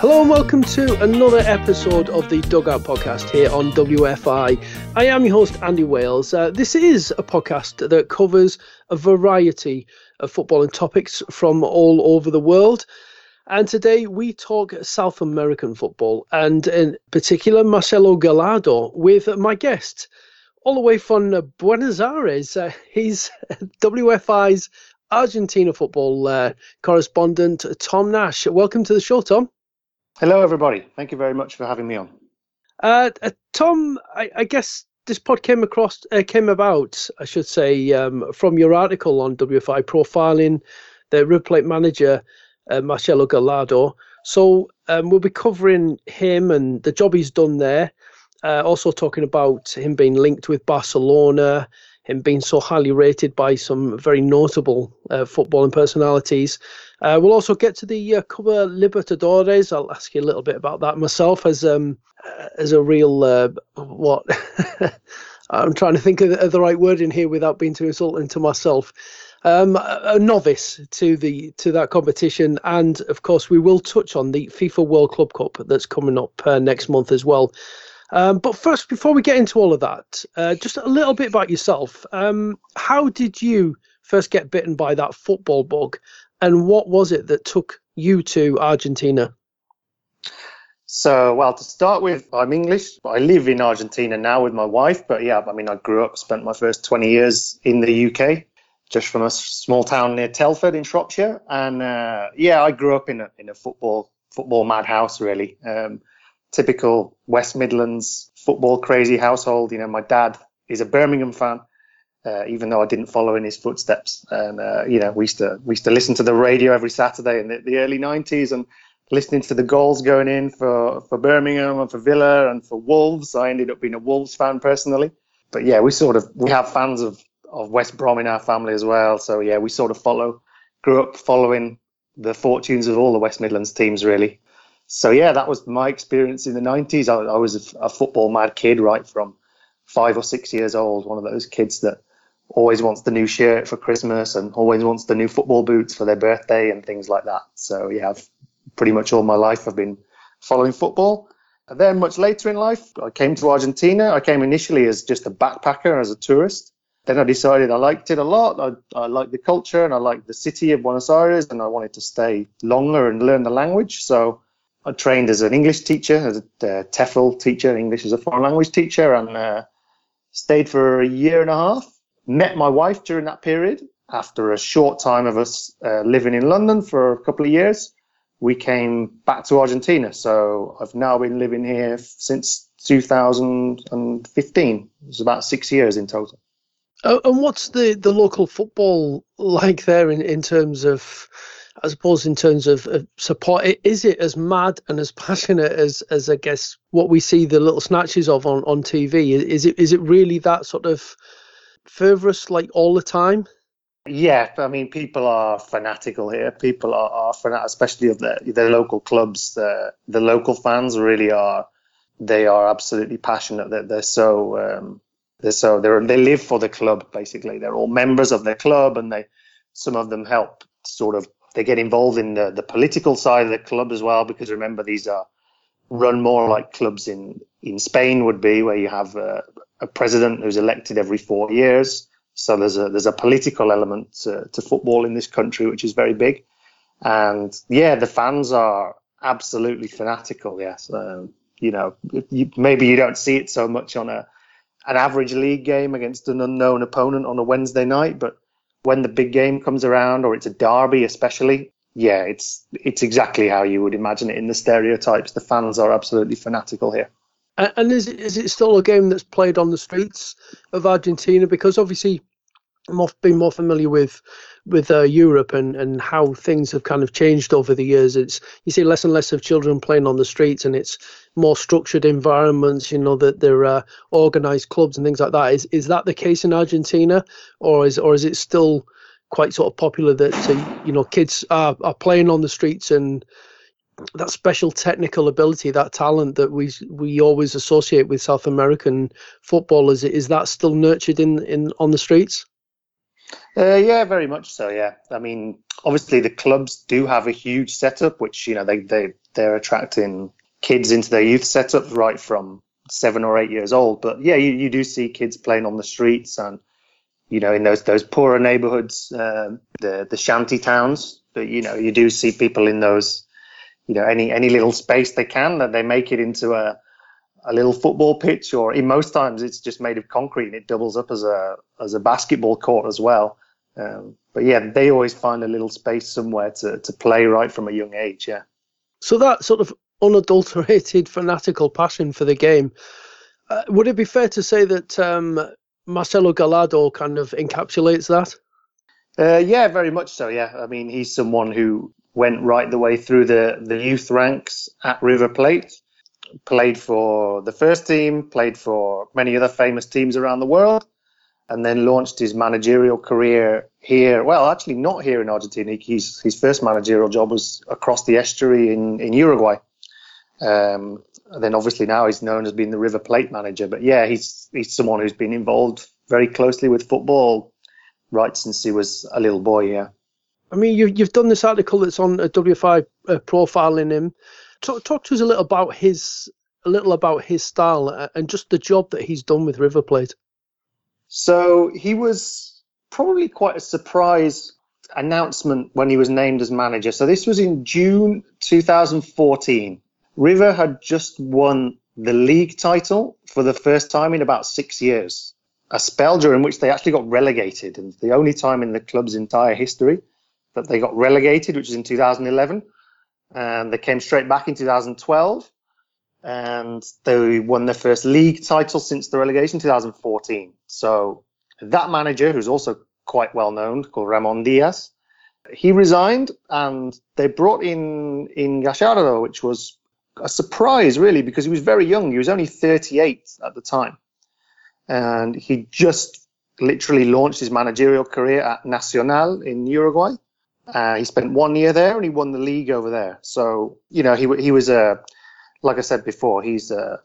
Hello and welcome to another episode of the Dugout Podcast here on WFI. I am your host, Andy Wales. Uh, this is a podcast that covers a variety of footballing topics from all over the world. And today we talk South American football and in particular Marcelo Gallardo with my guest all the way from Buenos Aires. Uh, he's WFI's Argentina football uh, correspondent, Tom Nash. Welcome to the show, Tom. Hello, everybody. Thank you very much for having me on. Uh, uh, Tom, I, I, guess this pod came across, uh, came about, I should say, um, from your article on WFI profiling the River Plate manager uh, Marcelo Gallardo. So um, we'll be covering him and the job he's done there. Uh, also talking about him being linked with Barcelona, him being so highly rated by some very notable uh, footballing personalities. Uh, we'll also get to the uh, Copa Libertadores. I'll ask you a little bit about that myself as um uh, as a real uh, what I'm trying to think of the, right word in here without being too insulting to myself. Um, a novice to the to that competition, and of course we will touch on the FIFA World Club Cup that's coming up uh, next month as well. Um, but first, before we get into all of that, uh, just a little bit about yourself. Um, how did you first get bitten by that football bug, and what was it that took you to Argentina? So, well, to start with, I'm English. I live in Argentina now with my wife, but yeah, I mean, I grew up, spent my first 20 years in the UK, just from a small town near Telford in Shropshire, and uh, yeah, I grew up in a in a football football madhouse, really. Um, typical West Midlands football crazy household. You know, my dad is a Birmingham fan, uh, even though I didn't follow in his footsteps. And uh, you know, we used to we used to listen to the radio every Saturday in the, the, early '90s and listening to the goals going in for for Birmingham and for Villa and for Wolves. I ended up being a Wolves fan personally. But yeah, we sort of we have fans of of West Brom in our family as well. So yeah, we sort of follow grew up following the fortunes of all the West Midlands teams really so yeah, that was my experience in the 90s. I, I was a, a, football mad kid right from five or six years old, one of those kids that always wants the new shirt for Christmas and always wants the new football boots for their birthday and things like that. So yeah, I've pretty much all my life I've been following football. And then much later in life, I came to Argentina. I came initially as just a backpacker, as a tourist. Then I decided I liked it a lot. I, I liked the culture and I liked the city of Buenos Aires and I wanted to stay longer and learn the language. So I trained as an English teacher, as a uh, TEFL teacher, English as a foreign language teacher, and uh, stayed for a year and a half. Met my wife during that period. After a short time of us uh, living in London for a couple of years, we came back to Argentina. So I've now been living here since 2015. It's about six years in total. Oh, and what's the, the local football like there in, in terms of I suppose in terms of, of, support, is it as mad and as passionate as as I guess what we see the little snatches of on, on TV? Is it is it really that sort of fervorous like all the time? Yeah, I mean, people are fanatical here. People are, are especially of the the local clubs. The the local fans really are. They are absolutely passionate. That they're so um, they're so they they live for the club. Basically, they're all members of their club, and they some of them help sort of they get involved in the, the political side of the club as well, because remember, these are run more like clubs in, in Spain would be, where you have a, a president who's elected every four years. So there's a there's a political element to, to football in this country, which is very big. And yeah, the fans are absolutely fanatical. Yes, um, you know, you, maybe you don't see it so much on a an average league game against an unknown opponent on a Wednesday night, but when the big game comes around or it's a derby especially yeah it's it's exactly how you would imagine it in the stereotypes the fans are absolutely fanatical here and is it, is it still a game that's played on the streets of Argentina because obviously I've been more familiar with with uh, Europe and, and how things have kind of changed over the years. It's you see less and less of children playing on the streets, and it's more structured environments. You know that there are organised clubs and things like that. Is is that the case in Argentina, or is or is it still quite sort of popular that uh, you know kids are, are playing on the streets and that special technical ability, that talent that we we always associate with South American footballers, is that still nurtured in in on the streets? Uh, yeah, very much so. Yeah, I mean, obviously the clubs do have a huge setup, which you know they they they're attracting kids into their youth setups right from seven or eight years old. But yeah, you, you do see kids playing on the streets and you know in those those poorer neighborhoods, uh, the the shanty towns. But you know you do see people in those you know any any little space they can that they make it into a a little football pitch or in most times it's just made of concrete and it doubles up as a as a basketball court as well. Um, but yeah they always find a little space somewhere to, to play right from a young age yeah. So that sort of unadulterated fanatical passion for the game uh, would it be fair to say that um, marcelo gallardo kind of encapsulates that? Uh, yeah very much so yeah. I mean he's someone who went right the way through the, the youth ranks at River Plate, played for the first team, played for many other famous teams around the world, and then launched his managerial career here. Well, actually, not here in Argentina. He's, his first managerial job was across the estuary in, in Uruguay. Um, then obviously now he's known as being the River Plate manager. But yeah, he's he's someone who's been involved very closely with football right since he was a little boy. Yeah. I mean, you've you've done this article that's on a WFI uh, profiling him. Talk, talk to us a little about his a little about his style uh, and just the job that he's done with River Plate. So he was probably quite a surprise announcement when he was named as manager. So this was in June 2014. River had just won the league title for the first time in about six years. A spell during which they actually got relegated, and the only time in the club's entire history that they got relegated, which is in 2011, and um, they came straight back in 2012, and they won their first league title since the relegation, in 2014. So that manager, who's also quite well known, called Ramon Diaz, he resigned, and they brought in in Gallardo, which was a surprise really because he was very young. He was only 38 at the time, and he just literally launched his managerial career at Nacional in Uruguay. Uh, he spent one year there and he won the league over there. So you know he he was a like I said before, he's a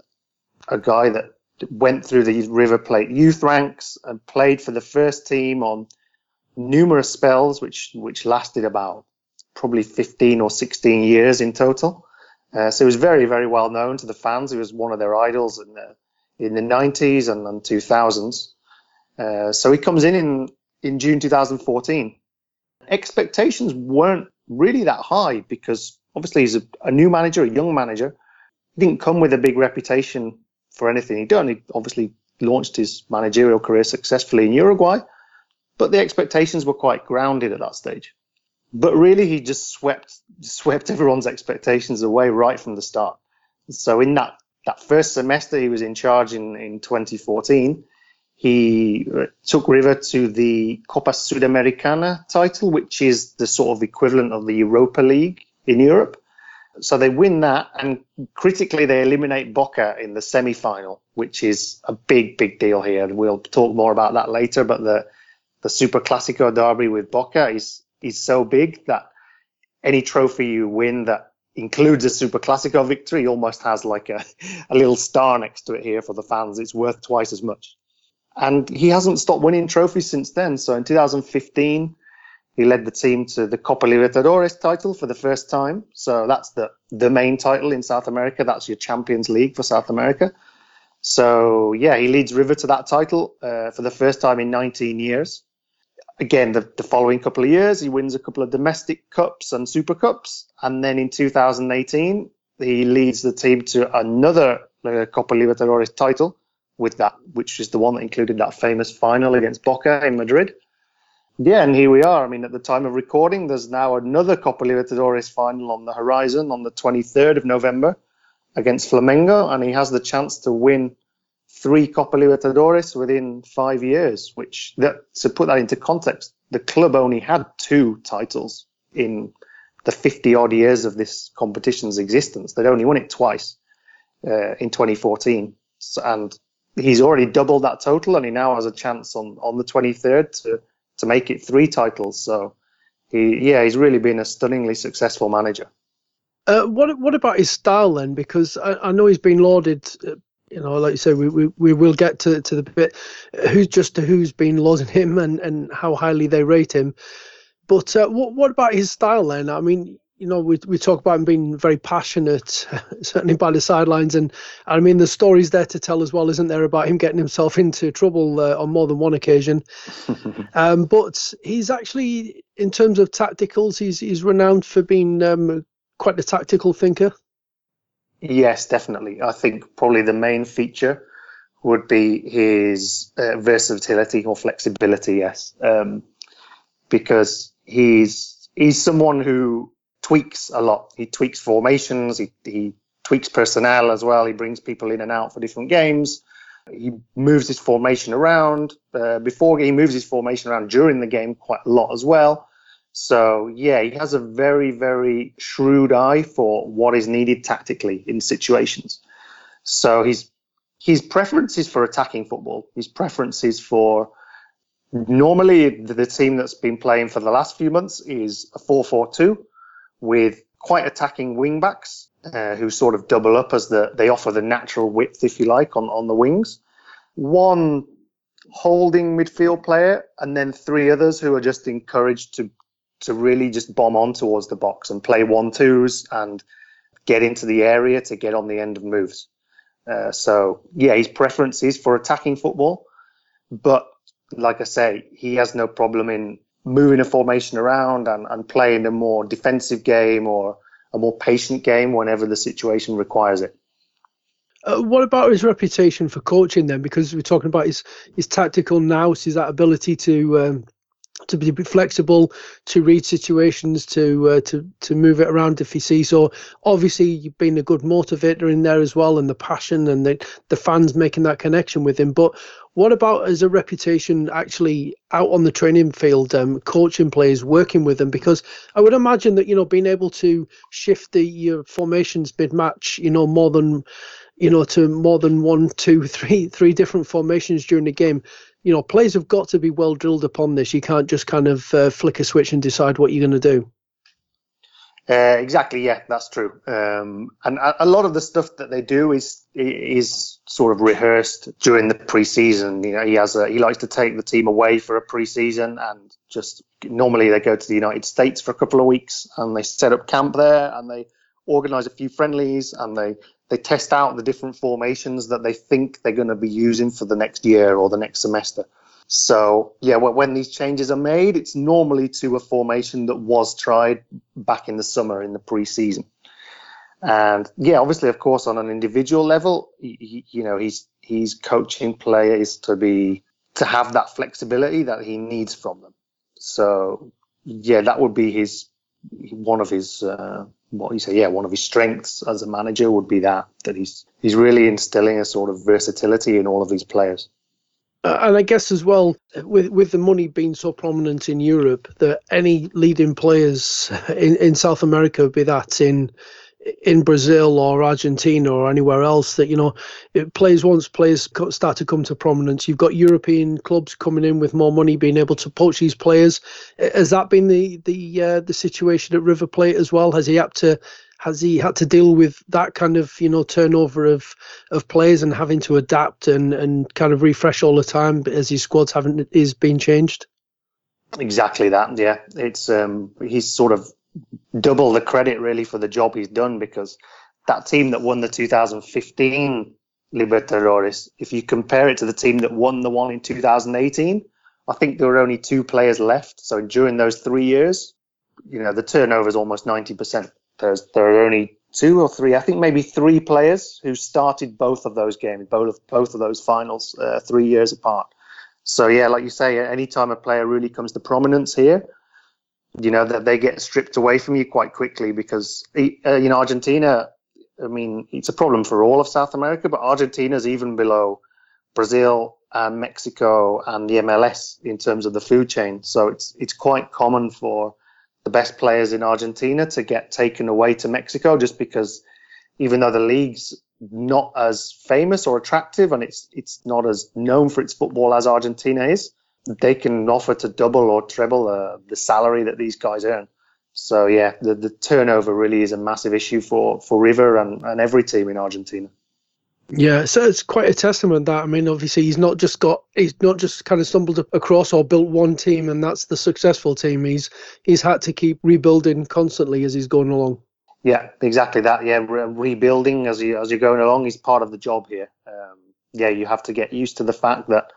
a guy that went through the River Plate youth ranks and played for the first team on numerous spells, which which lasted about probably 15 or 16 years in total. Uh, so he was very very well known to the fans. He was one of their idols in the in the 90s and, and 2000s. Uh, so he comes in in in June 2014 expectations weren't really that high because obviously he's a, a, new manager, a young manager. He didn't come with a big reputation for anything he'd done. He obviously launched his managerial career successfully in Uruguay, but the expectations were quite grounded at that stage. But really, he just swept swept everyone's expectations away right from the start. So in that that first semester he was in charge in in 2014, he took River to the Copa Sudamericana title, which is the sort of equivalent of the Europa League in Europe. So they win that, and critically, they eliminate Boca in the semi final, which is a big, big deal here. And we'll talk more about that later. But the, the Super Classico derby with Boca is, is so big that any trophy you win that includes a Super Classico victory almost has like a, a little star next to it here for the fans. It's worth twice as much. And he hasn't stopped winning trophies since then. So in 2015, he led the team to the Copa Libertadores title for the first time. So that's the, the main title in South America. That's your Champions League for South America. So yeah, he leads River to that title uh, for the first time in 19 years. Again, the, the following couple of years, he wins a couple of domestic cups and super cups. And then in 2018, he leads the team to another uh, Copa Libertadores title with that, which is the one that included that famous final against Boca in Madrid. Yeah, and here we are. I mean, at the time of recording, there's now another Copa Libertadores final on the horizon on the 23rd of November against Flamengo, and he has the chance to win three Copa Libertadores within five years. Which, that, to put that into context, the club only had two titles in the 50 odd years of this competition's existence. They'd only won it twice uh, in 2014, and he's already doubled that total, and he now has a chance on on the 23rd to to make it three titles. So he, yeah, he's really been a stunningly successful manager. Uh, what what about his style then? Because I, I know he's been lauded. Uh, you know, like you said, we, we, we will get to to the bit who's just who's been lauding him and, and how highly they rate him. But uh, what what about his style then? I mean, you know, we we talk about him being very passionate, certainly by the sidelines, and I mean, the stories there to tell as well, isn't there, about him getting himself into trouble uh, on more than one occasion. um, but he's actually, in terms of tacticals, he's he's renowned for being um, quite a tactical thinker. Yes, definitely. I think probably the main feature would be his uh, versatility or flexibility. Yes, um, because he's he's someone who tweaks a lot. He tweaks formations. He, he tweaks personnel as well. He brings people in and out for different games. He moves his formation around uh, before he moves his formation around during the game quite a lot as well. So yeah, he has a very very shrewd eye for what is needed tactically in situations. So his his preferences for attacking football, his preferences for normally the team that's been playing for the last few months is a 4-4-2 with quite attacking wing backs uh, who sort of double up as the they offer the natural width, if you like, on, on the wings. One holding midfield player, and then three others who are just encouraged to to really just bomb on towards the box and play one twos and get into the area to get on the end of moves. Uh, so yeah, his preference is for attacking football, but like I say, he has no problem in moving a formation around and, and playing a more defensive game or a more patient game whenever the situation requires it. Uh, what about his reputation for coaching then? Because we're talking about his his tactical nous, his that ability to um, to be flexible, to read situations, to uh, to to move it around if he sees. So obviously you've been a good motivator in there as well, and the passion and the the fans making that connection with him. But what about as a reputation actually out on the training field, um, coaching players, working with them? Because I would imagine that you know being able to shift the your formations mid match, you know, more than you know to more than one, two, three, three different formations during the game. You know, players have got to be well drilled upon this. You can't just kind of uh, flick a switch and decide what you're going to do. Uh, exactly, yeah, that's true. Um, and a, a, lot of the stuff that they do is is sort of rehearsed during the preseason. You know, he has a, he likes to take the team away for a preseason and just normally they go to the United States for a couple of weeks and they set up camp there and they organize a few friendlies and they they test out the different formations that they think they're going to be using for the next year or the next semester. So yeah, when these changes are made, it's normally to a formation that was tried back in the summer in the preseason. And yeah, obviously, of course, on an individual level, he, you know, he's he's coaching players to be to have that flexibility that he needs from them. So yeah, that would be his one of his uh, what you say, yeah, one of his strengths as a manager would be that that he's he's really instilling a sort of versatility in all of these players. Uh, and I guess as well, with with the money being so prominent in Europe, that any leading players in, in South America, would be that in in Brazil or Argentina or anywhere else, that you know, players once players start to come to prominence, you've got European clubs coming in with more money, being able to poach these players. Has that been the the uh, the situation at River Plate as well? Has he had to has he had to deal with that kind of you know turnover of of players and having to adapt and and kind of refresh all the time as his squads haven't is being changed? Exactly that. Yeah, it's um, he's sort of double the credit really for the job he's done because that team that won the 2015 Libertadores, if you compare it to the team that won the one in 2018, I think there were only two players left. So during those three years, you know, the turnover is almost 90%. There's there are only two or three, I think maybe three players who started both of those games, both of, both of those finals, uh, three years apart. So yeah, like you say, anytime a player really comes to prominence here, you know that they get stripped away from you quite quickly because uh, you know Argentina. I mean, it's a problem for all of South America, but Argentina's even below Brazil and Mexico and the MLS in terms of the food chain. So it's it's quite common for the best players in Argentina to get taken away to Mexico just because even though the league's not as famous or attractive and it's it's not as known for its football as Argentina is, they can offer to double or treble uh, the salary that these guys earn. So yeah, the, the turnover really is a massive issue for, for River and, and every team in Argentina. Yeah, so it's quite a testament that I mean, obviously he's not just got he's not just kind of stumbled across or built one team and that's the successful team. He's he's had to keep rebuilding constantly as he's going along. Yeah, exactly that. Yeah, re- rebuilding as you as you're going along is part of the job here. Um, yeah, you have to get used to the fact that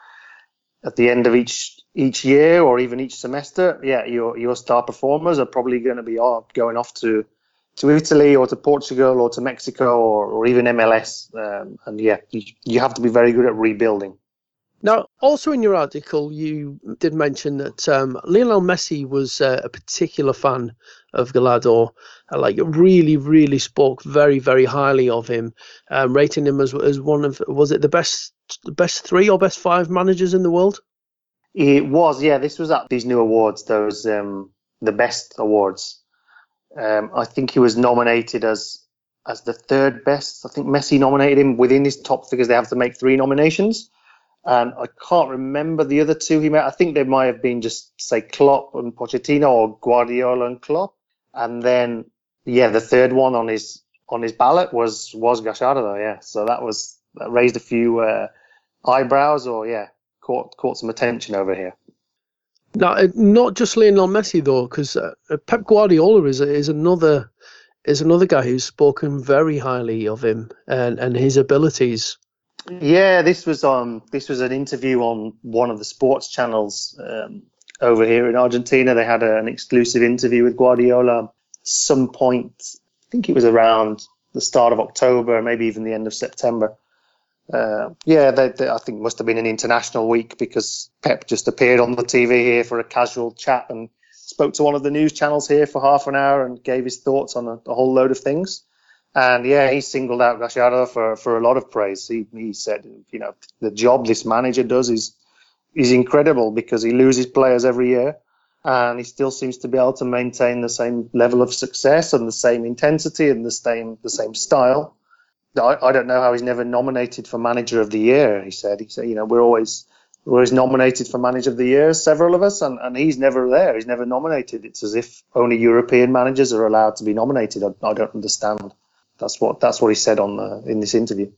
at the end of each each year or even each semester, yeah, your your star performers are probably going to be going off to to Italy or to Portugal or to Mexico or, or even MLS. Um, and yeah, you, you have to be very good at rebuilding. Now, also in your article, you did mention that um, Lionel Messi was uh, a particular fan of Gallardo, uh, like really, really spoke very, very highly of him, um, rating him as as one of was it the best, the best three or best five managers in the world? It was, yeah. This was at these new awards, those um, the best awards. Um, I think he was nominated as as the third best. I think Messi nominated him within his top figures. They have to make three nominations, and I can't remember the other two he met. I think they might have been just say Klopp and Pochettino or Guardiola and Klopp, and then yeah, the third one on his on his ballot was was Gallardo. Yeah, so that was that raised a few uh, eyebrows, or yeah, caught caught some attention over here. Now, not just Lionel Messi though, because uh, Pep Guardiola is is another is another guy who's spoken very highly of him and, and his abilities. Yeah, this was on this was an interview on one of the sports channels um, over here in Argentina. They had a, an exclusive interview with Guardiola. Some point, I think it was around the start of October, maybe even the end of September. Uh, yeah, they, they, I think must have been an international week because Pep just appeared on the TV here for a casual chat and spoke to one of the news channels here for half an hour and gave his thoughts on a, a whole load of things. And yeah, he singled out Gallardo for, for a lot of praise. He, he said, you know, the job this manager does is is incredible because he loses players every year and he still seems to be able to maintain the same level of success and the same intensity and the same the same style I, I don't know how he's never nominated for manager of the year. He said, he said, you know, we're always we're always nominated for manager of the year, several of us, and, and he's never there. He's never nominated. It's as if only European managers are allowed to be nominated. I, I don't understand. That's what that's what he said on the, in this interview.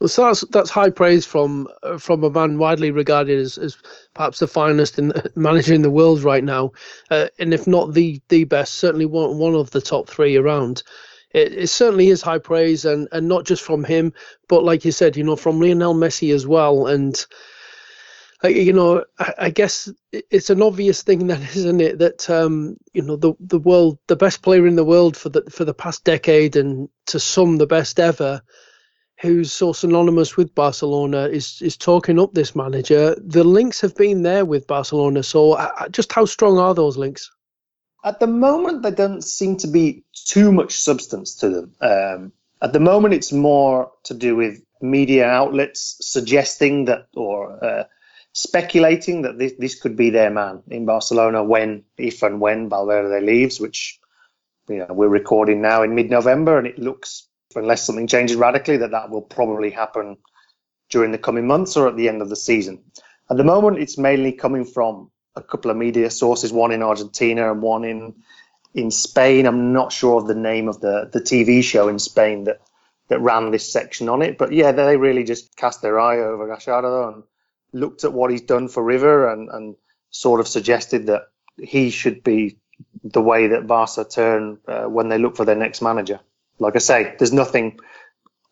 Well, so that's that's high praise from from a man widely regarded as, as perhaps the finest in, manager in the world right now, uh, and if not the the best, certainly one one of the top three around it, it, certainly is high praise, and and not just from him, but like you said, you know, from Lionel Messi as well, and. You know, I, I guess it's an obvious thing, then, isn't it? That um, you know, the the world, the best player in the world for the for the past decade, and to some the best ever, who's so synonymous with Barcelona is is talking up this manager. The links have been there with Barcelona, so uh, just how strong are those links? At the moment, there doesn't seem to be too much substance to them. Um, at the moment, it's more to do with media outlets suggesting that or uh, speculating that this, this could be their man in Barcelona when, if and when Valverde leaves, which you know we're recording now in mid-November, and it looks, unless something changes radically, that that will probably happen during the coming months or at the end of the season. At the moment, it's mainly coming from a couple of media sources, one in Argentina and one in in Spain. I'm not sure of the name of the the TV show in Spain that that ran this section on it, but yeah, they really just cast their eye over Gallardo and looked at what he's done for River and and sort of suggested that he should be the way that Barca turn uh, when they look for their next manager. Like I say, there's nothing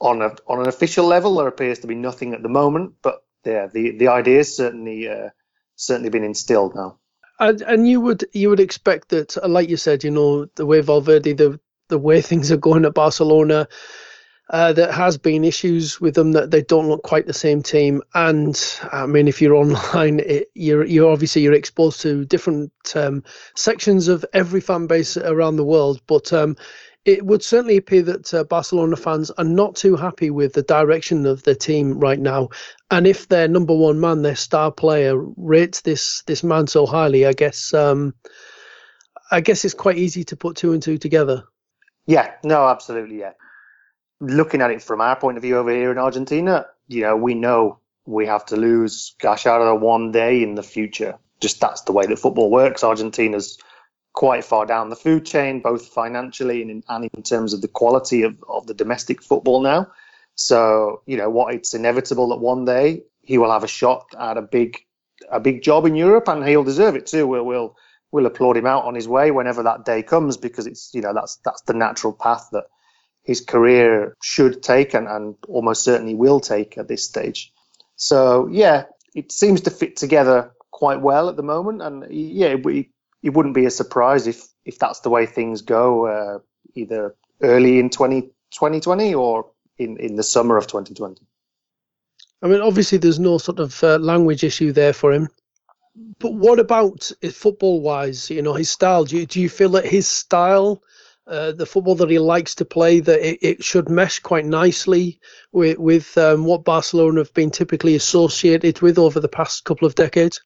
on a on an official level. There appears to be nothing at the moment, but yeah, the the idea is certainly uh, certainly been instilled now. And, and you would you would expect that, like you said, you know, the way Valverde, the the way things are going at Barcelona, uh, there has been issues with them that they don't look quite the same team. And I mean, if you're online, it, you're you're obviously you're exposed to different um, sections of every fan base around the world. But um, it would certainly appear that uh, Barcelona fans are not too happy with the direction of their team right now. And if their number one man, their star player, rates this this man so highly, I guess um, I guess it's quite easy to put two and two together. Yeah, no, absolutely, yeah. Looking at it from our point of view over here in Argentina, you know, we know we have to lose Gallardo one day in the future. Just that's the way that football works. Argentina's quite far down the food chain, both financially and in, and in terms of the quality of, of the domestic football now. So, you know, what it's inevitable that one day he will have a shot at a big a big job in Europe and he'll deserve it too. We'll, we'll we'll applaud him out on his way whenever that day comes because it's you know that's that's the natural path that his career should take and, and almost certainly will take at this stage. So yeah, it seems to fit together quite well at the moment, and yeah, it, it wouldn't be a surprise if if that's the way things go, uh, either early in 20, 2020 or in in the summer of 2020. I mean, obviously, there's no sort of uh, language issue there for him. But what about football wise? You know, his style. Do you, do you feel that his style, uh, the football that he likes to play, that it, it should mesh quite nicely with, with um, what Barcelona have been typically associated with over the past couple of decades?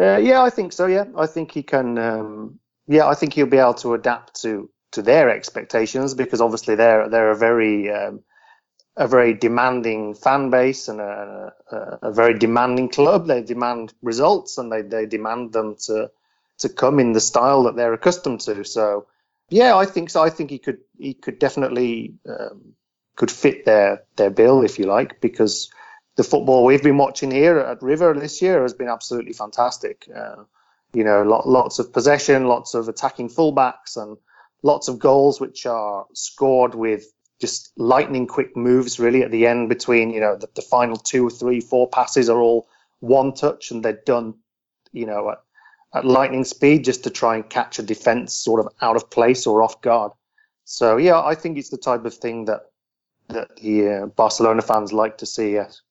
Uh, yeah, I think so. Yeah, I think he can. Um, yeah, I think he'll be able to adapt to to their expectations because obviously they're they're a very um, a very demanding fan base and a, a, a, very demanding club. They demand results and they, they demand them to to come in the style that they're accustomed to. So, yeah, I think so. I think he could he could definitely um, could fit their their bill if you like because the football we've been watching here at River this year has been absolutely fantastic. Uh, you know, lots of possession, lots of attacking fullbacks, and lots of goals which are scored with just lightning quick moves really at the end between you know the, the final two three four passes are all one touch and they're done you know at, at lightning speed just to try and catch a defense sort of out of place or off guard so yeah i think it's the type of thing that that the uh, barcelona fans like to see yes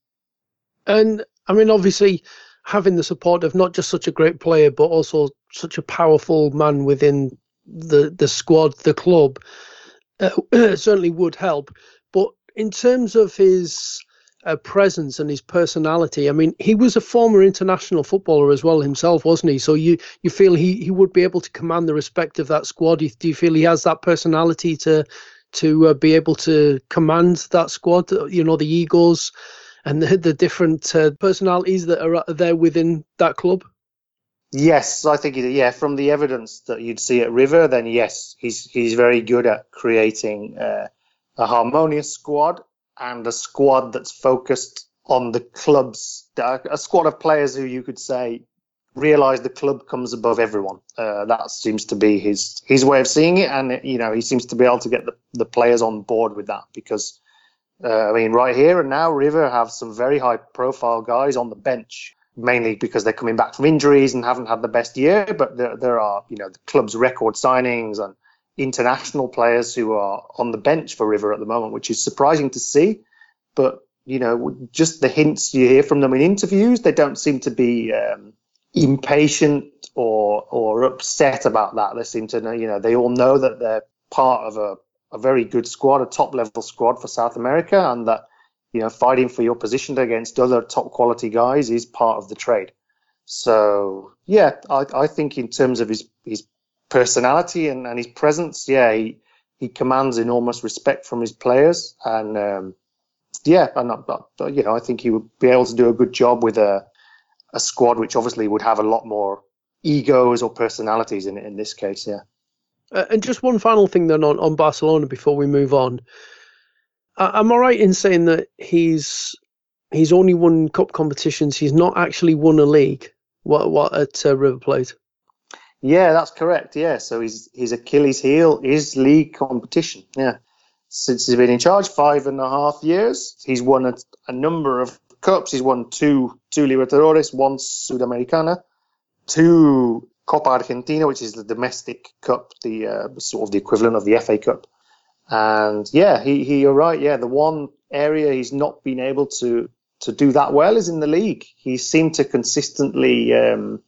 and i mean obviously having the support of not just such a great player but also such a powerful man within the the squad the club uh, certainly would help. But in terms of his uh, presence and his personality, I mean, he was a former international footballer as well himself, wasn't he? So you you feel he, he would be able to command the respect of that squad? Do you feel he has that personality to to uh, be able to command that squad? You know, the egos and the, the different uh, personalities that are there within that club. Yes, I think yeah. From the evidence that you'd see at River, then yes, he's he's very good at creating uh, a harmonious squad and a squad that's focused on the club's a squad of players who you could say realize the club comes above everyone. Uh, that seems to be his his way of seeing it, and you know he seems to be able to get the, the players on board with that because uh, I mean right here and now River have some very high profile guys on the bench mainly because they're coming back from injuries and haven't had the best year. But there, there are, you know, the club's record signings and international players who are on the bench for River at the moment, which is surprising to see. But you know, just the hints you hear from them in interviews, they don't seem to be um, impatient or or upset about that. They seem to know, you know, they all know that they're part of a, a very good squad, a top level squad for South America, and that you know, fighting for your position against other top quality guys is part of the trade. So yeah, I, I think in terms of his his personality and, and his presence, yeah, he, he commands enormous respect from his players, and um, yeah, and but, you know, I think he would be able to do a good job with a a squad which obviously would have a lot more egos or personalities in in this case, yeah. Uh, and just one final thing then on, on Barcelona before we move on. Am I right in saying that he's he's only won cup competitions? He's not actually won a league. What what at uh, River Plate? Yeah, that's correct. Yeah, so his his Achilles heel is league competition. Yeah, since he's been in charge five and a half years, he's won a, a number of cups. He's won two two Libertadores, one Sudamericana, two Copa Argentina, which is the domestic cup, the uh, sort of the equivalent of the FA Cup. And yeah, he, he, you're right. Yeah, the one area he's not been able to to do that well is in the league. He seemed to consistently. Um,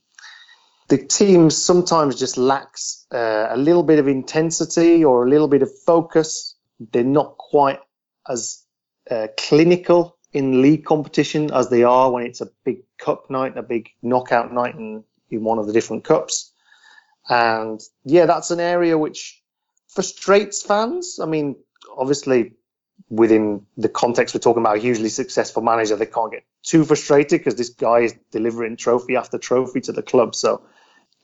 the team sometimes just lacks uh, a little bit of intensity or a little bit of focus. They're not quite as uh, clinical in league competition as they are when it's a big cup night, a big knockout night in, in one of the different cups. And yeah, that's an area which frustrates fans. I mean, obviously, within the context we're talking about a hugely successful manager, they can't get too frustrated because this guy is delivering trophy after trophy to the club. So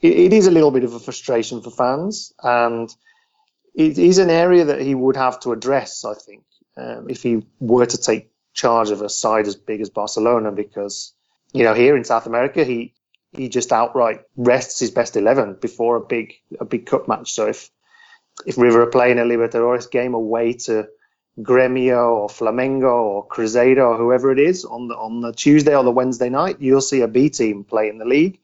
it, it is a little bit of a frustration for fans, and it is an area that he would have to address, I think, um, if he were to take charge of a side as big as Barcelona, because you know here in South America he he just outright rests his best eleven before a big a big cup match. So if if River are playing a Libertadores game away to Gremio or Flamengo or Cruzeiro or whoever it is on the on the Tuesday or the Wednesday night, you'll see a B team play in the league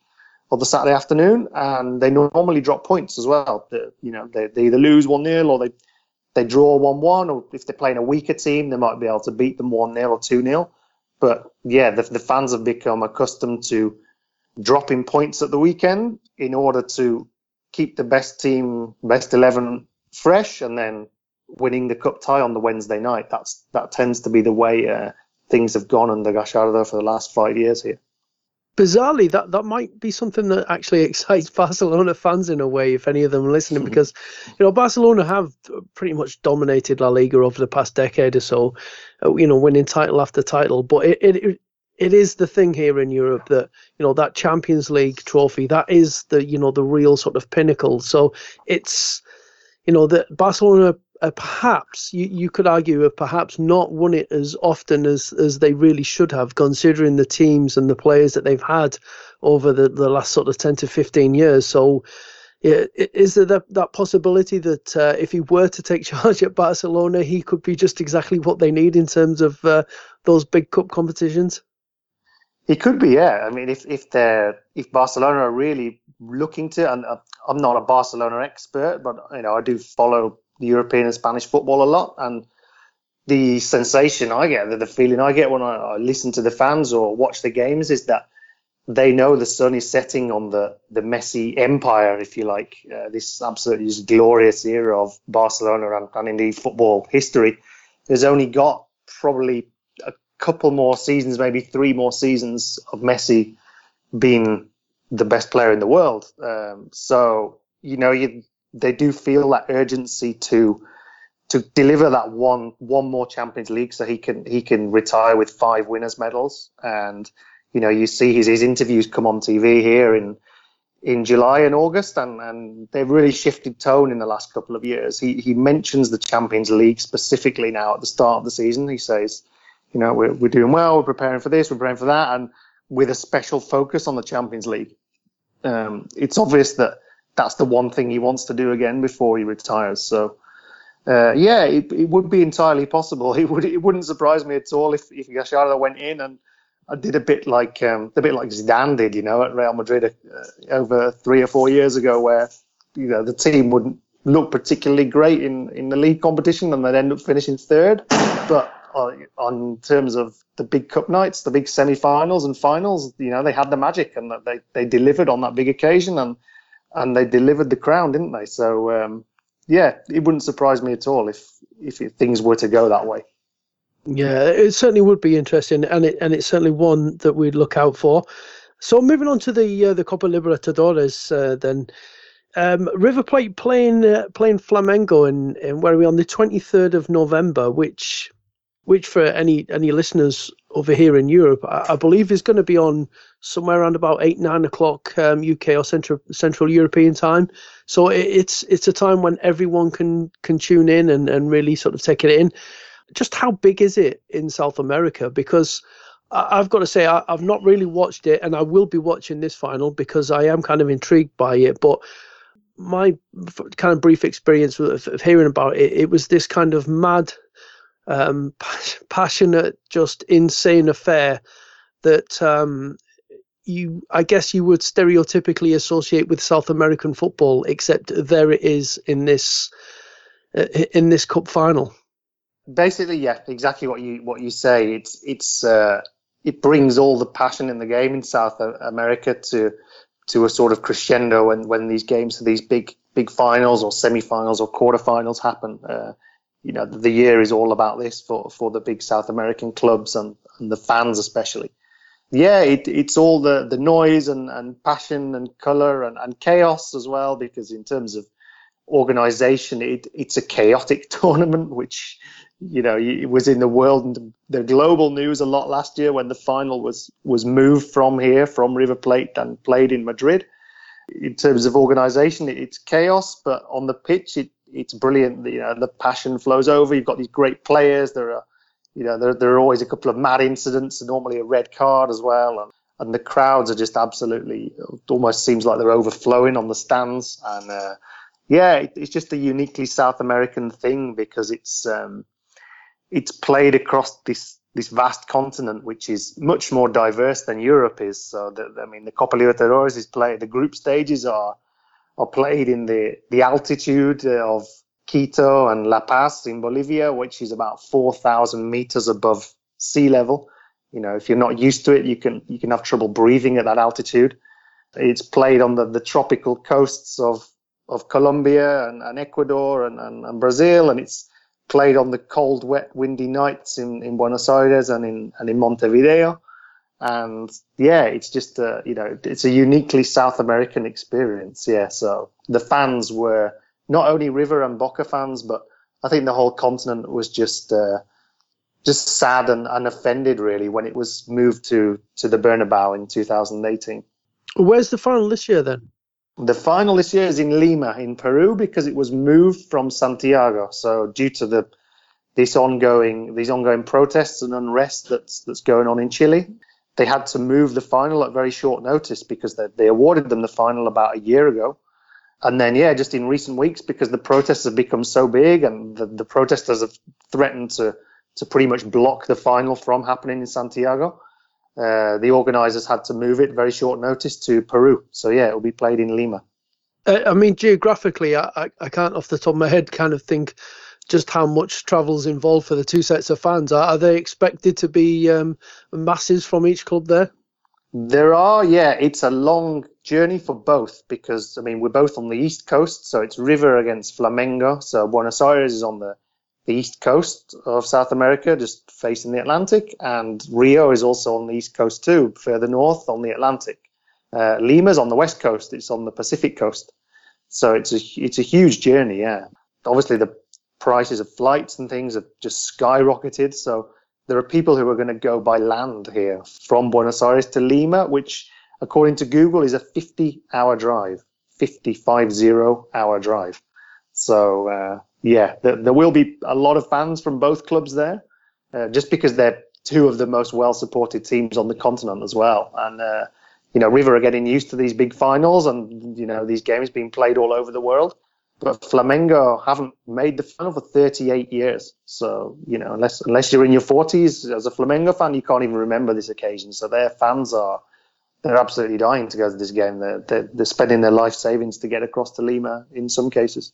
or the Saturday afternoon, and they normally drop points as well. The, you know, they, they either lose one 0 or they they draw one one, or if they're playing a weaker team, they might be able to beat them one 0 or two 0 But yeah, the, the fans have become accustomed to dropping points at the weekend in order to keep the best team, best eleven fresh, and then winning the cup tie on the Wednesday night. That's that tends to be the way uh, things have gone under Gallardo for the last five years here. Bizarrely, that, that might be something that actually excites Barcelona fans in a way, if any of them are listening, because you know Barcelona have pretty much dominated La Liga over the past decade or so, uh, you know, winning title after title. But it, it it is the thing here in Europe that you know that Champions League trophy that is the you know the real sort of pinnacle. So it's you know that Barcelona uh, perhaps you, you could argue have perhaps not won it as often as as they really should have, considering the teams and the players that they've had over the, the last sort of ten to fifteen years. So. Yeah, is there that, that possibility that uh, if he were to take charge at Barcelona, he could be just exactly what they need in terms of uh, those big cup competitions? He could be, yeah. I mean, if if they if Barcelona are really looking to, and uh, I'm not a Barcelona expert, but you know I do follow European and Spanish football a lot, and the sensation I get, the, the feeling I get when I, I, listen to the fans or watch the games is that they know the sun is setting on the the Messi empire, if you like, uh, this absolutely glorious era of Barcelona and, and indeed football history. There's only got probably a couple more seasons, maybe three more seasons of Messi being the best player in the world. Um, so you know, you they do feel that urgency to to deliver that one one more Champions League so he can he can retire with five winners medals. And you know you see his his interviews come on TV here in in July and August and and they've really shifted tone in the last couple of years. He he mentions the Champions League specifically now at the start of the season. He says you know we're we're doing well we're preparing for this we're preparing for that and with a special focus on the Champions League. Um, it's obvious that that's the one thing he wants to do again before he retires. So, uh, yeah, it, it, would be entirely possible. It would it wouldn't surprise me at all if if Gallardo went in and did a bit like um, a bit like Zidane did, you know, at Real Madrid uh, over three or four years ago, where you know the team wouldn't look particularly great in in the league competition and they'd end up finishing third, but on, on terms of the big cup nights, the big semi-finals and finals, you know, they had the magic and they they delivered on that big occasion and and they delivered the crown, didn't they? So um, yeah, it wouldn't surprise me at all if if things were to go that way. Yeah, it certainly would be interesting, and it and it's certainly one that we'd look out for. So moving on to the uh, the Copa Libertadores, uh, then um, River Plate playing uh, playing Flamengo and where are we on the twenty third of November, which which for any any listeners over here in Europe, I, I believe is going to be on somewhere around about eight nine o'clock um, UK or central Central European time. So it, it's it's a time when everyone can can tune in and, and really sort of take it in. Just how big is it in South America? Because I, have got to say I, I've not really watched it, and I will be watching this final because I am kind of intrigued by it. But my kind of brief experience of hearing about it, it was this kind of mad um, passionate, just insane affair that um, you, I guess, you would stereotypically associate with South American football, except there it is in this uh, in this cup final. Basically, yeah, exactly what you what you say. It's it's uh, it brings all the passion in the game in South America to to a sort of crescendo when when these games, these big big finals or semi-finals or quarter-finals happen. Uh, you know the year is all about this for for the big South American clubs and, and the fans especially. Yeah, it, it's all the the noise and, and passion and color and, and chaos as well because in terms of organization it, it's a chaotic tournament which you know, it was in the world and the global news a lot last year when the final was was moved from here, from River Plate, and played in Madrid. In terms of organisation, it's chaos, but on the pitch, it, it's brilliant. You know, the passion flows over. You've got these great players. There are, you know, there, there are always a couple of mad incidents, and normally a red card as well. And, and the crowds are just absolutely, almost seems like they're overflowing on the stands. And uh, yeah, it, it's just a uniquely South American thing because it's um, it's played across this this vast continent, which is much more diverse than Europe is. So, the, I mean, the Copa Libertadores is played. The group stages are are played in the the altitude uh, of Quito and La Paz in Bolivia, which is about four thousand meters above sea level. You know, if you're not used to it, you can you can have trouble breathing at that altitude. It's played on the, the tropical coasts of of Colombia and, and Ecuador and, and, and Brazil, and it's played on the cold, wet, windy nights in, in Buenos Aires and in and in Montevideo. And yeah, it's just a you know it's a uniquely South American experience. Yeah, so the fans were not only River and Boca fans, but I think the whole continent was just uh, just sad and, and offended really when it was moved to to the Bernabeu in 2018. Where's the final this year then? The final this year is in Lima, in Peru, because it was moved from Santiago. So due to the this ongoing these ongoing protests and unrest that's that's going on in Chile, they had to move the final at very short notice because they, they awarded them the final about a year ago. And then, yeah, just in recent weeks, because the protests have become so big and the, the protesters have threatened to, to pretty much block the final from happening in Santiago, uh, the organisers had to move it very short notice to Peru. So yeah, it will be played in Lima. Uh, I mean, geographically, I, I, can't off the top of my head kind of think just how much travel is involved for the two sets of fans. Are, are they expected to be um, masses from each club there? There are, yeah. It's a long journey for both because I mean we're both on the east coast, so it's River against Flamengo. So Buenos Aires is on the the east coast of South America, just facing the Atlantic, and Rio is also on the east coast too, further north on the Atlantic. Uh, Lima's on the west coast; it's on the Pacific coast, so it's a it's a huge journey. Yeah, obviously the prices of flights and things have just skyrocketed. So there are people who are going to go by land here from Buenos Aires to Lima, which, according to Google, is a 50-hour drive, 50-hour drive. So uh, yeah, there, there, will be a lot of fans from both clubs there, uh, just because they're two of the most well-supported teams on the continent as well. And uh, you know, River are getting used to these big finals and you know these games being played all over the world. But Flamengo haven't made the final for 38 years. So you know, unless unless you're in your 40s as a Flamengo fan, you can't even remember this occasion. So their fans are they're absolutely dying to go to this game. They're, they're, they're spending their life savings to get across to Lima in some cases.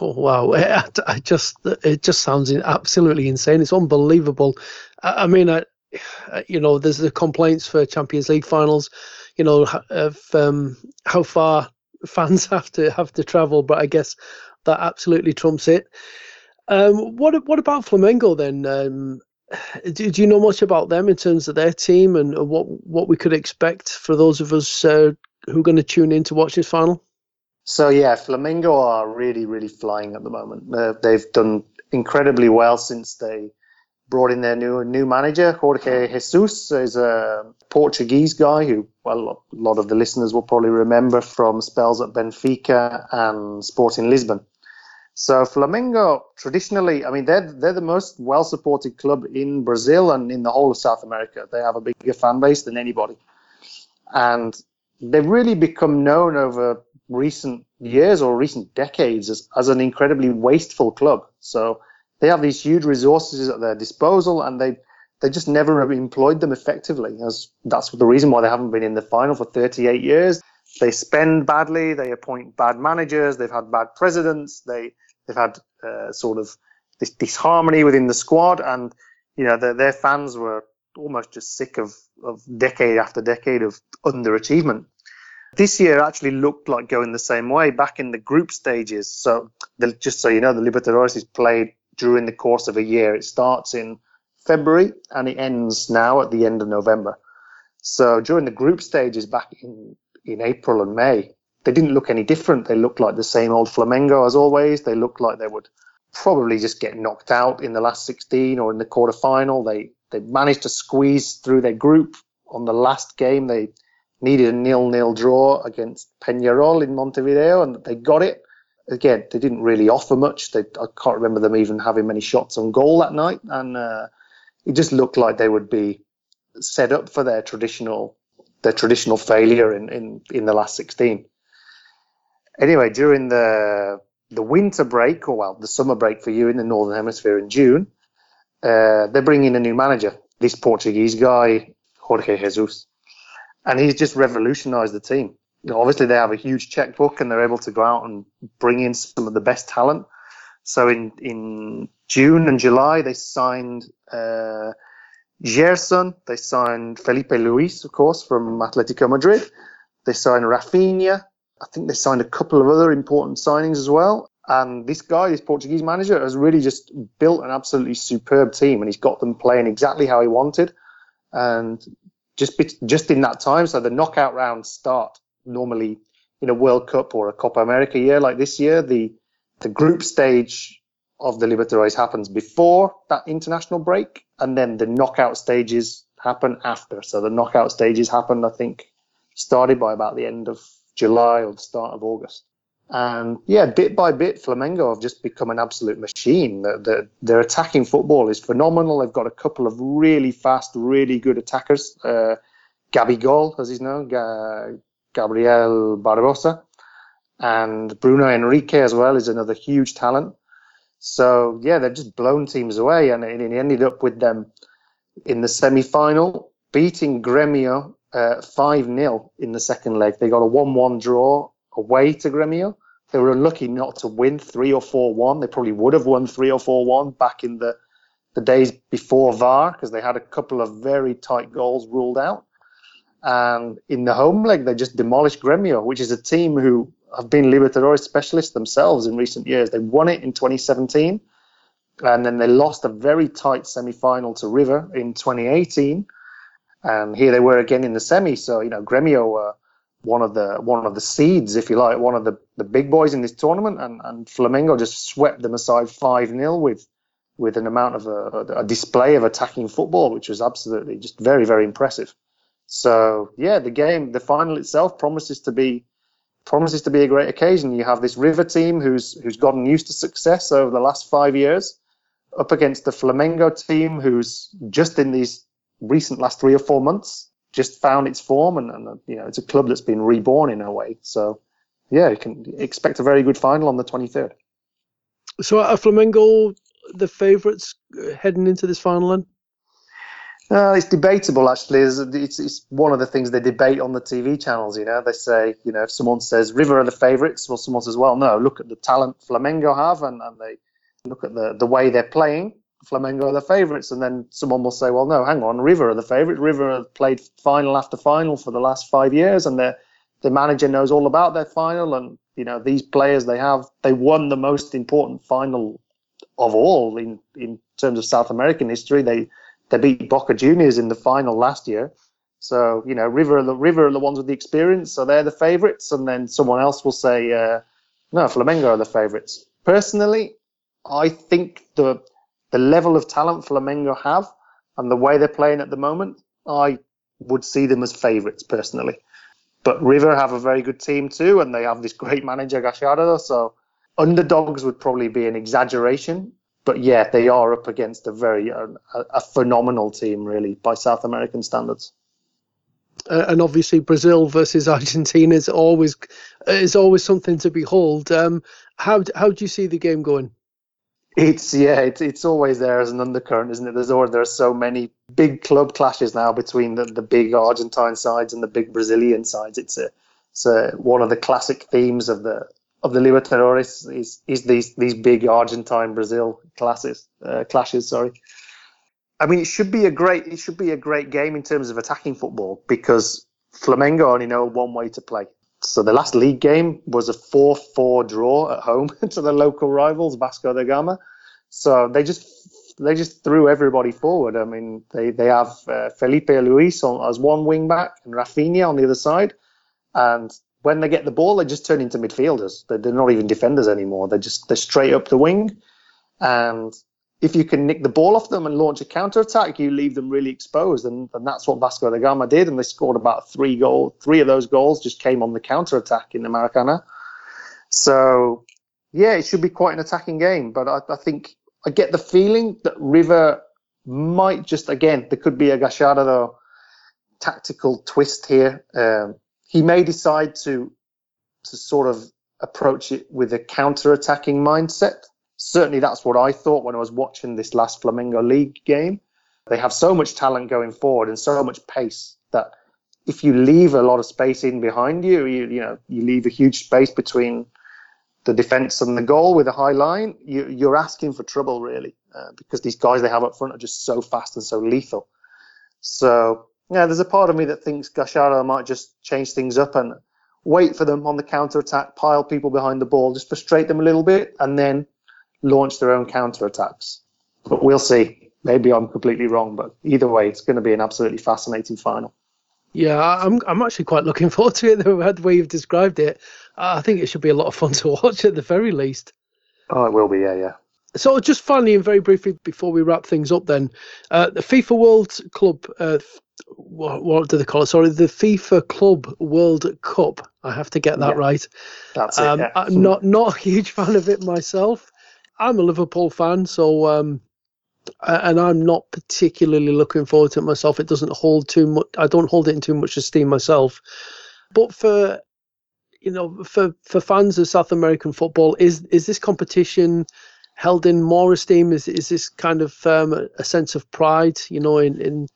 Oh, wow, I just it just sounds absolutely insane. It's unbelievable. I, I mean, I, you know, there's the complaints for Champions League finals, you know, of um, how far fans have to have to travel, but I guess that absolutely trumps it. Um, what what about Flamengo then? Um, do, do, you know much about them in terms of their team and what what we could expect for those of us uh, who are going to tune in to watch this final? So yeah, Flamengo are really, really flying at the moment. Uh, they've done incredibly well since they brought in their new new manager, Jorge Jesus, is a Portuguese guy who, well, a lot of the listeners will probably remember from spells at Benfica and Sporting Lisbon. So Flamengo, traditionally, I mean, they're they're the most well supported club in Brazil and in the whole of South America. They have a bigger fan base than anybody, and they've really become known over recent years or recent decades as, as an incredibly wasteful club. So they have these huge resources at their disposal and they they just never have employed them effectively. As that's the reason why they haven't been in the final for 38 years. They spend badly. They appoint bad managers. They've had bad presidents. They they've had uh, sort of this disharmony within the squad, and you know their, their fans were almost just sick of of decade after decade of underachievement. This year actually looked like going the same way back in the group stages. So the, just so you know, the Libertadores is played during the course of a year. It starts in February and it ends now at the end of November. So during the group stages back in, in April and May, they didn't look any different. They looked like the same old Flamengo as always. They looked like they would probably just get knocked out in the last 16 or in the quarter final. They they managed to squeeze through their group on the last game. They needed a nil-nil draw against Peñarol in Montevideo, and they got it. Again, they didn't really offer much. They, I can't remember them even having many shots on goal that night, and uh, it just looked like they would be set up for their traditional their traditional failure in, in, in the last 16. Anyway, during the the winter break, or well, the summer break for you in the Northern Hemisphere in June, uh, they're bringing a new manager, this Portuguese guy, Jorge Jesus. And he's just revolutionized the team. You know, obviously, they have a huge checkbook and they're able to go out and bring in some of the best talent. So in, in June and July, they signed uh, Gerson, they signed Filipe Luis, of course, from Atletico Madrid. They signed Rafinha. I think they signed a couple of other important signings as well. And this guy, this Portuguese manager, has really just built an absolutely superb team, and he's got them playing exactly how he wanted. And just just in that time, so the knockout rounds start normally in a World Cup or a Copa America year like this year. The the group stage of the Libertadores happens before that international break, and then the knockout stages happen after. So the knockout stages happened, I think, started by about the end of July or the start of August. And yeah, bit by bit, Flamengo have just become an absolute machine. The, the, their attacking football is phenomenal. They've got a couple of really fast, really good attackers. Uh, Gabigol, as he's known, Ga- Gabriel Barbosa, and Bruno Henrique as well is another huge talent. So yeah, they've just blown teams away, and it ended up with them in the semi-final beating Gremio uh, five 0 in the second leg. They got a one-one draw away to Gremio. They were unlucky not to win three or four one. They probably would have won three or four one back in the the days before VAR because they had a couple of very tight goals ruled out. And in the home leg, they just demolished Gremio, which is a team who have been Libertadores specialists themselves in recent years. They won it in 2017, and then they lost a very tight semi-final to River in 2018. And here they were again in the semi. So you know, Gremio were one of the one of the seeds, if you like, one of the, the big boys in this tournament, and, and Flamengo just swept them aside five 0 with with an amount of a, a display of attacking football, which was absolutely just very very impressive. So yeah, the game, the final itself promises to be promises to be a great occasion. You have this River team who's who's gotten used to success over the last five years, up against the Flamengo team who's just in these recent last three or four months just found its form, and, and you know it's a club that's been reborn in a way. So yeah, you can expect a very good final on the 23rd. So are Flamengo the favourites uh, heading into this final then? Uh, it's debatable, actually. It's, it's, one of the things they debate on the TV channels. You know, they say, you know, if someone says River are the favourites, well, someone says, well, no, look at the talent Flamengo have, and, and they look at the, the way they're playing. Flamengo are the favourites, and then someone will say, well, no, hang on, River are the favourites. River have played final after final for the last five years, and their the manager knows all about their final. And you know, these players they have, they won the most important final of all in in terms of South American history. They they beat Boca Juniors in the final last year. So you know, River are the River are the ones with the experience, so they're the favourites. And then someone else will say, uh, no, Flamengo are the favourites. Personally, I think the the level of talent Flamengo have and the way they're playing at the moment, I would see them as favourites personally. But River have a very good team too, and they have this great manager Gallardo. So underdogs would probably be an exaggeration but yeah, they are up against a very uh, a phenomenal team, really, by South American standards. Uh, and obviously, Brazil versus Argentina is always is always something to behold. Um, how how do you see the game going? It's yeah, it's it's always there as an undercurrent, isn't it? There's always there are so many big club clashes now between the, the big Argentine sides and the big Brazilian sides. It's a it's a, one of the classic themes of the of the Libertadores is is these these big Argentine Brazil classes uh, clashes. Sorry. I mean, it should be a great it should be a great game in terms of attacking football because Flamengo only know one way to play. So the last league game was a 4-4 draw at home to the local rivals Vasco da Gama. So they just they just threw everybody forward. I mean, they they have uh, Filipe Luis on, as one wing back and Rafinha on the other side, and when they get the ball, they just turn into midfielders. They're, they're not even defenders anymore. They're just they're straight up the wing, And if you can nick the ball off them and launch a counter attack, you leave them really exposed. And, and that's what Vasco da Gama did. And they scored about three goals. Three of those goals just came on the counter attack in the Maracana. So, yeah, it should be quite an attacking game. But I, I think I get the feeling that River might just, again, there could be a Gallardo tactical twist here. Um, he may decide to to sort of approach it with a counter-attacking mindset. Certainly, that's what I thought when I was watching this last Flamengo League game. They have so much talent going forward and so much pace that if you leave a lot of space in behind you, you, you know, you leave a huge space between the defense and the goal with a high line, you, are asking for trouble really, uh, because these guys they have up front are just so fast and so lethal. So yeah, there's a part of me that thinks Gallardo might just change things up and wait for them on the counter attack, pile people behind the ball, just frustrate them a little bit, and then launch their own counter attacks. But we'll see. Maybe I'm completely wrong, but either way, it's going to be an absolutely fascinating final. Yeah, I'm I'm actually quite looking forward to it. The way you've described it, I think it should be a lot of fun to watch at the very least. Oh, it will be. Yeah, yeah. So, just finally and very briefly before we wrap things up, then uh, the FIFA World Club uh, what, what, do they call it? Sorry, the FIFA Club World Cup. I have to get that yeah, right. That's um, it. Yeah. I'm not not a huge fan of it myself. I'm a Liverpool fan, so um, and I'm not particularly looking forward to it myself. It doesn't hold too much. I don't hold it in too much esteem myself. But for you know, for for fans of South American football, is is this competition held in more esteem? Is is this kind of um, a, sense of pride? You know, in in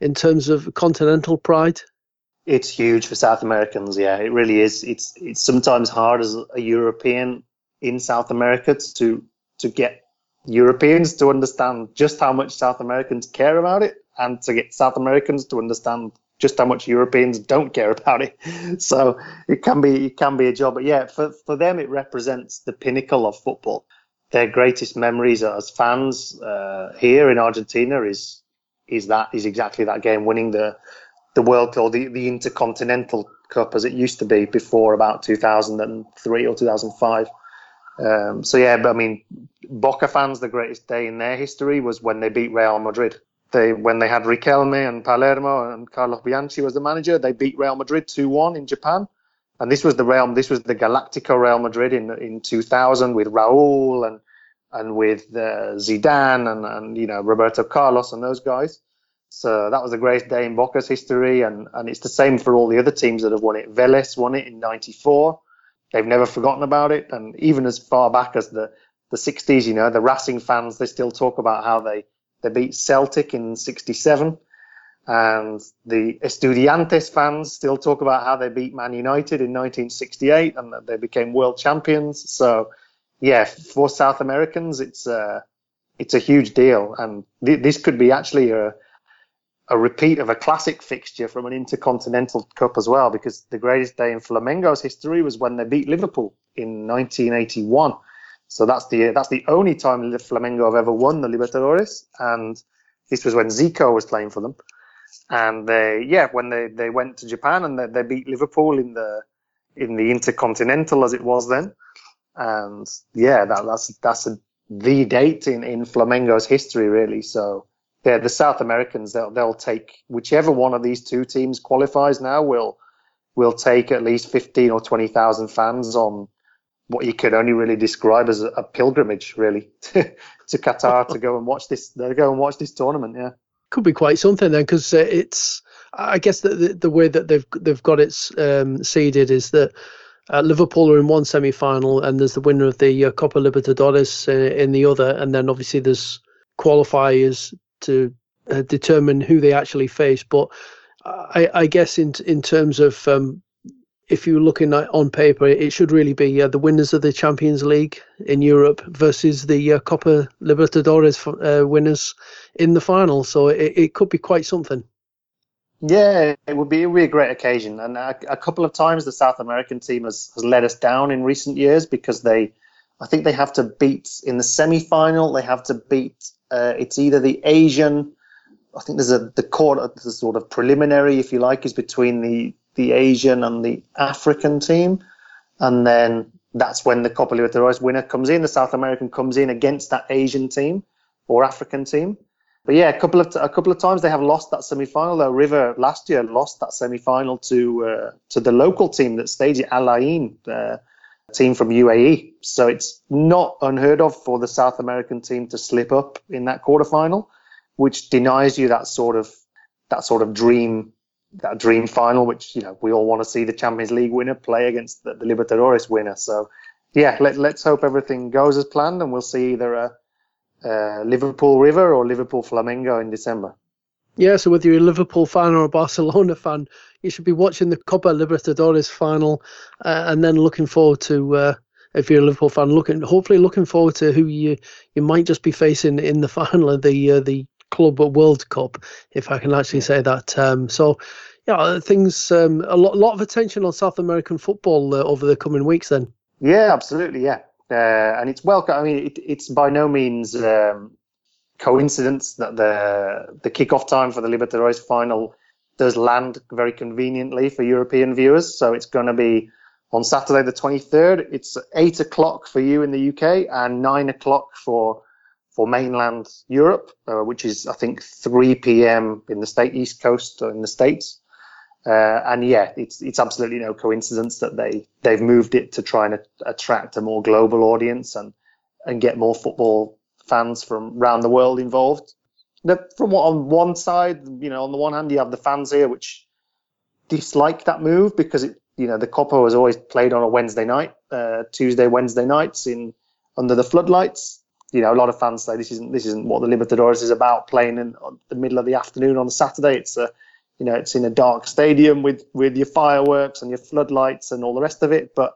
in terms of continental pride? It's huge for South Americans. Yeah, it really is. It's it's sometimes hard as a European in South America to to get Europeans to understand just how much South Americans care about it, and to get South Americans to understand just how much Europeans don't care about it. So it can be it can be a job. But yeah, for for them it represents the pinnacle of football. Their greatest memories as fans uh, here in Argentina is is that is exactly that game, winning the the World Cup, the, the Intercontinental Cup as it used to be before about 2003 or 2005. Um, so yeah, but I mean, Boca fans, the greatest day in their history was when they beat Real Madrid. They when they had Riquelme and Palermo and Carlos Bianchi was the manager, they beat Real Madrid 2-1 in Japan. And this was the Real, this was the Galactico Real Madrid in in 2000 with Raúl and and with uh, Zidane and, and you know Roberto Carlos and those guys. So that was a great day in Boca's history, and, and it's the same for all the other teams that have won it. Vélez won it in '94. They've never forgotten about it, and even as far back as the the 60s, you know, the Racing fans they still talk about how they they beat Celtic in '67, and the Estudiantes fans still talk about how they beat Man United in 1968 and that they became world champions. So yeah, for South Americans, it's a uh, it's a huge deal, and th- this could be actually a a repeat of a classic fixture from an Intercontinental Cup as well, because the greatest day in Flamengo's history was when they beat Liverpool in 1981. So that's the that's the only time Flamengo have ever won the Libertadores, and this was when Zico was playing for them. And they, yeah, when they, they went to Japan and they, they beat Liverpool in the in the Intercontinental as it was then and yeah, that, that's that's a, the date in in Flamengo's history, really. So yeah, the South Americans they'll they'll take whichever one of these two teams qualifies now will will take at least fifteen or twenty thousand fans on what you could only really describe as a, a pilgrimage, really, to, to Qatar to go and watch this. Go and watch this tournament. Yeah, could be quite something then, because uh, it's. I guess the, the, the way that they've they've got it um, seeded is that uh, Liverpool are in one semi-final, and there's the winner of the uh, Copa Libertadores uh, in the other, and then obviously there's qualifiers to uh, determine who they actually face. But I, I guess in in terms of um, if you're looking at on paper, it should really be uh, the winners of the Champions League in Europe versus the uh, Copa Libertadores uh, winners in the final. So it, it could be quite something. Yeah, it would be, it would be a great occasion. And a, a, couple of times the South American team has, has let us down in recent years because they, I think they have to beat in the semi final, they have to beat, uh, it's either the Asian, I think there's a, the court, the sort of preliminary, if you like, is between the, the Asian and the African team. And then that's when the Copa Libertadores winner comes in. The South American comes in against that Asian team or African team. But yeah, a couple of a couple of times they have lost that semi final. Though River last year lost that semi final to uh, to the local team that staged it, Al Ain, uh, team from UAE. So it's not unheard of for the South American team to slip up in that quarterfinal, which denies you that sort of that sort of dream that dream final, which you know we all want to see the Champions League winner play against the, the Libertadores winner. So yeah, let, let's hope everything goes as planned, and we'll see either a, a Liverpool River or Liverpool Flamengo in December. Yeah, so whether you're a Liverpool fan or a Barcelona fan, you should be watching the Copa Libertadores final, uh, and then looking forward to. Uh, if you're a Liverpool fan, looking hopefully looking forward to who you you might just be facing in the final of the uh, the Club World Cup, if I can actually say that. Um, so, yeah, things um, a lot, lot of attention on South American football uh, over the coming weeks. Then. Yeah, absolutely. Yeah, uh, and it's welcome. I mean, it, it's by no means um, coincidence that the the kickoff time for the Libertadores final does land very conveniently for European viewers. So it's going to be on Saturday the 23rd. It's eight o'clock for you in the UK and nine o'clock for for mainland Europe, uh, which is I think 3 p.m. in the state East Coast in the states. Uh, and yeah, it's it's absolutely no coincidence that they they've moved it to try and attract a more global audience and and get more football fans from around the world involved. Now, from what on one side, you know, on the one hand you have the fans here which dislike that move because it you know the Copa was always played on a Wednesday night, uh, Tuesday Wednesday nights in under the floodlights you know, a lot of fans say this isn't this isn't what the Libertadores is about. Playing in the middle of the afternoon on a Saturday, it's a, you know, it's in a dark stadium with with your fireworks and your floodlights and all the rest of it. But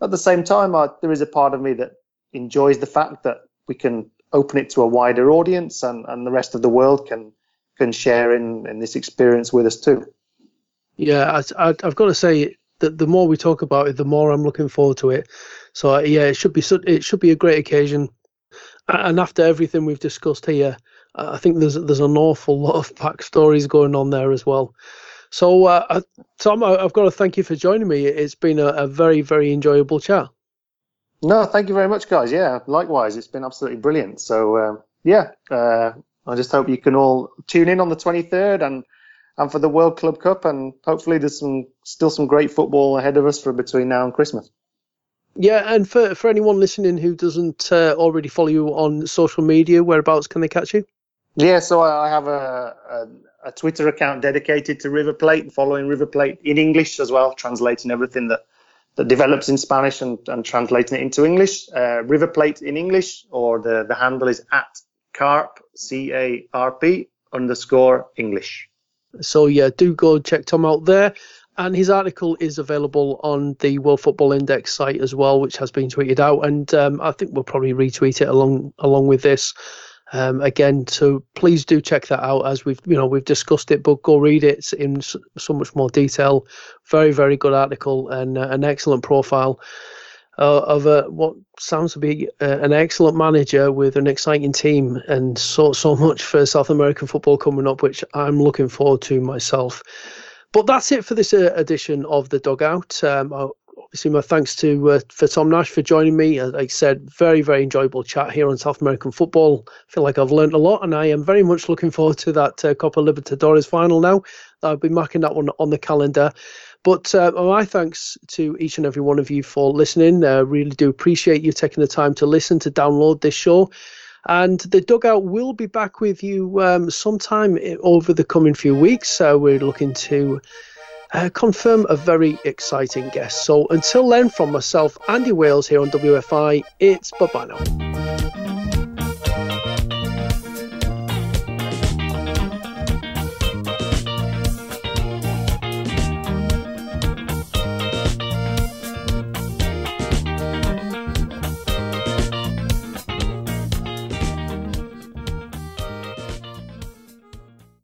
at the same time, I, there is a part of me that enjoys the fact that we can open it to a wider audience and, and the rest of the world can can share in, in this experience with us too. Yeah, I, have got to say that the more we talk about it, the more I'm looking forward to it. So uh, yeah, it should be it should be a great occasion and after everything we've discussed here, I think there's there's an awful lot of backstories going on there as well. So, uh, Tom, I've got to thank you for joining me. It's been a, a, very, very enjoyable chat. No, thank you very much, guys. Yeah, likewise, it's been absolutely brilliant. So, um, yeah, uh, I just hope you can all tune in on the 23rd and and for the World Club Cup, and hopefully there's some still some great football ahead of us for between now and Christmas. Yeah, and for, for anyone listening who doesn't uh, already follow you on social media, whereabouts can they catch you? Yeah, so I have a, a, a Twitter account dedicated to River Plate, following River Plate in English as well, translating everything that, that develops in Spanish and, and translating it into English. Uh, River Plate in English, or the, the handle is at carp, C A R P underscore English. So yeah, do go check Tom out there. And his article is available on the World Football Index site as well, which has been tweeted out. And um, I think we'll probably retweet it along along with this. Um, again, so please do check that out as we've you know we've discussed it, but go read it in so, much more detail. Very very good article and uh, an excellent profile uh, of a, what sounds to be uh, an excellent manager with an exciting team and so so much for South American football coming up, which I'm looking forward to myself. But that's it for this uh, edition of the Dugout. Um, obviously, my thanks to uh, for Tom Nash for joining me. As I said, very very enjoyable chat here on South American football. I feel like I've learned a lot, and I am very much looking forward to that uh, Copa Libertadores final. Now, I'll be marking that one on the calendar. But uh, my thanks to each and every one of you for listening. Uh, really do appreciate you taking the time to listen to download this show. And the dugout will be back with you um, sometime over the coming few weeks. So we're looking to uh, confirm a very exciting guest. So until then, from myself, Andy Wales here on WFI, it's bye bye now.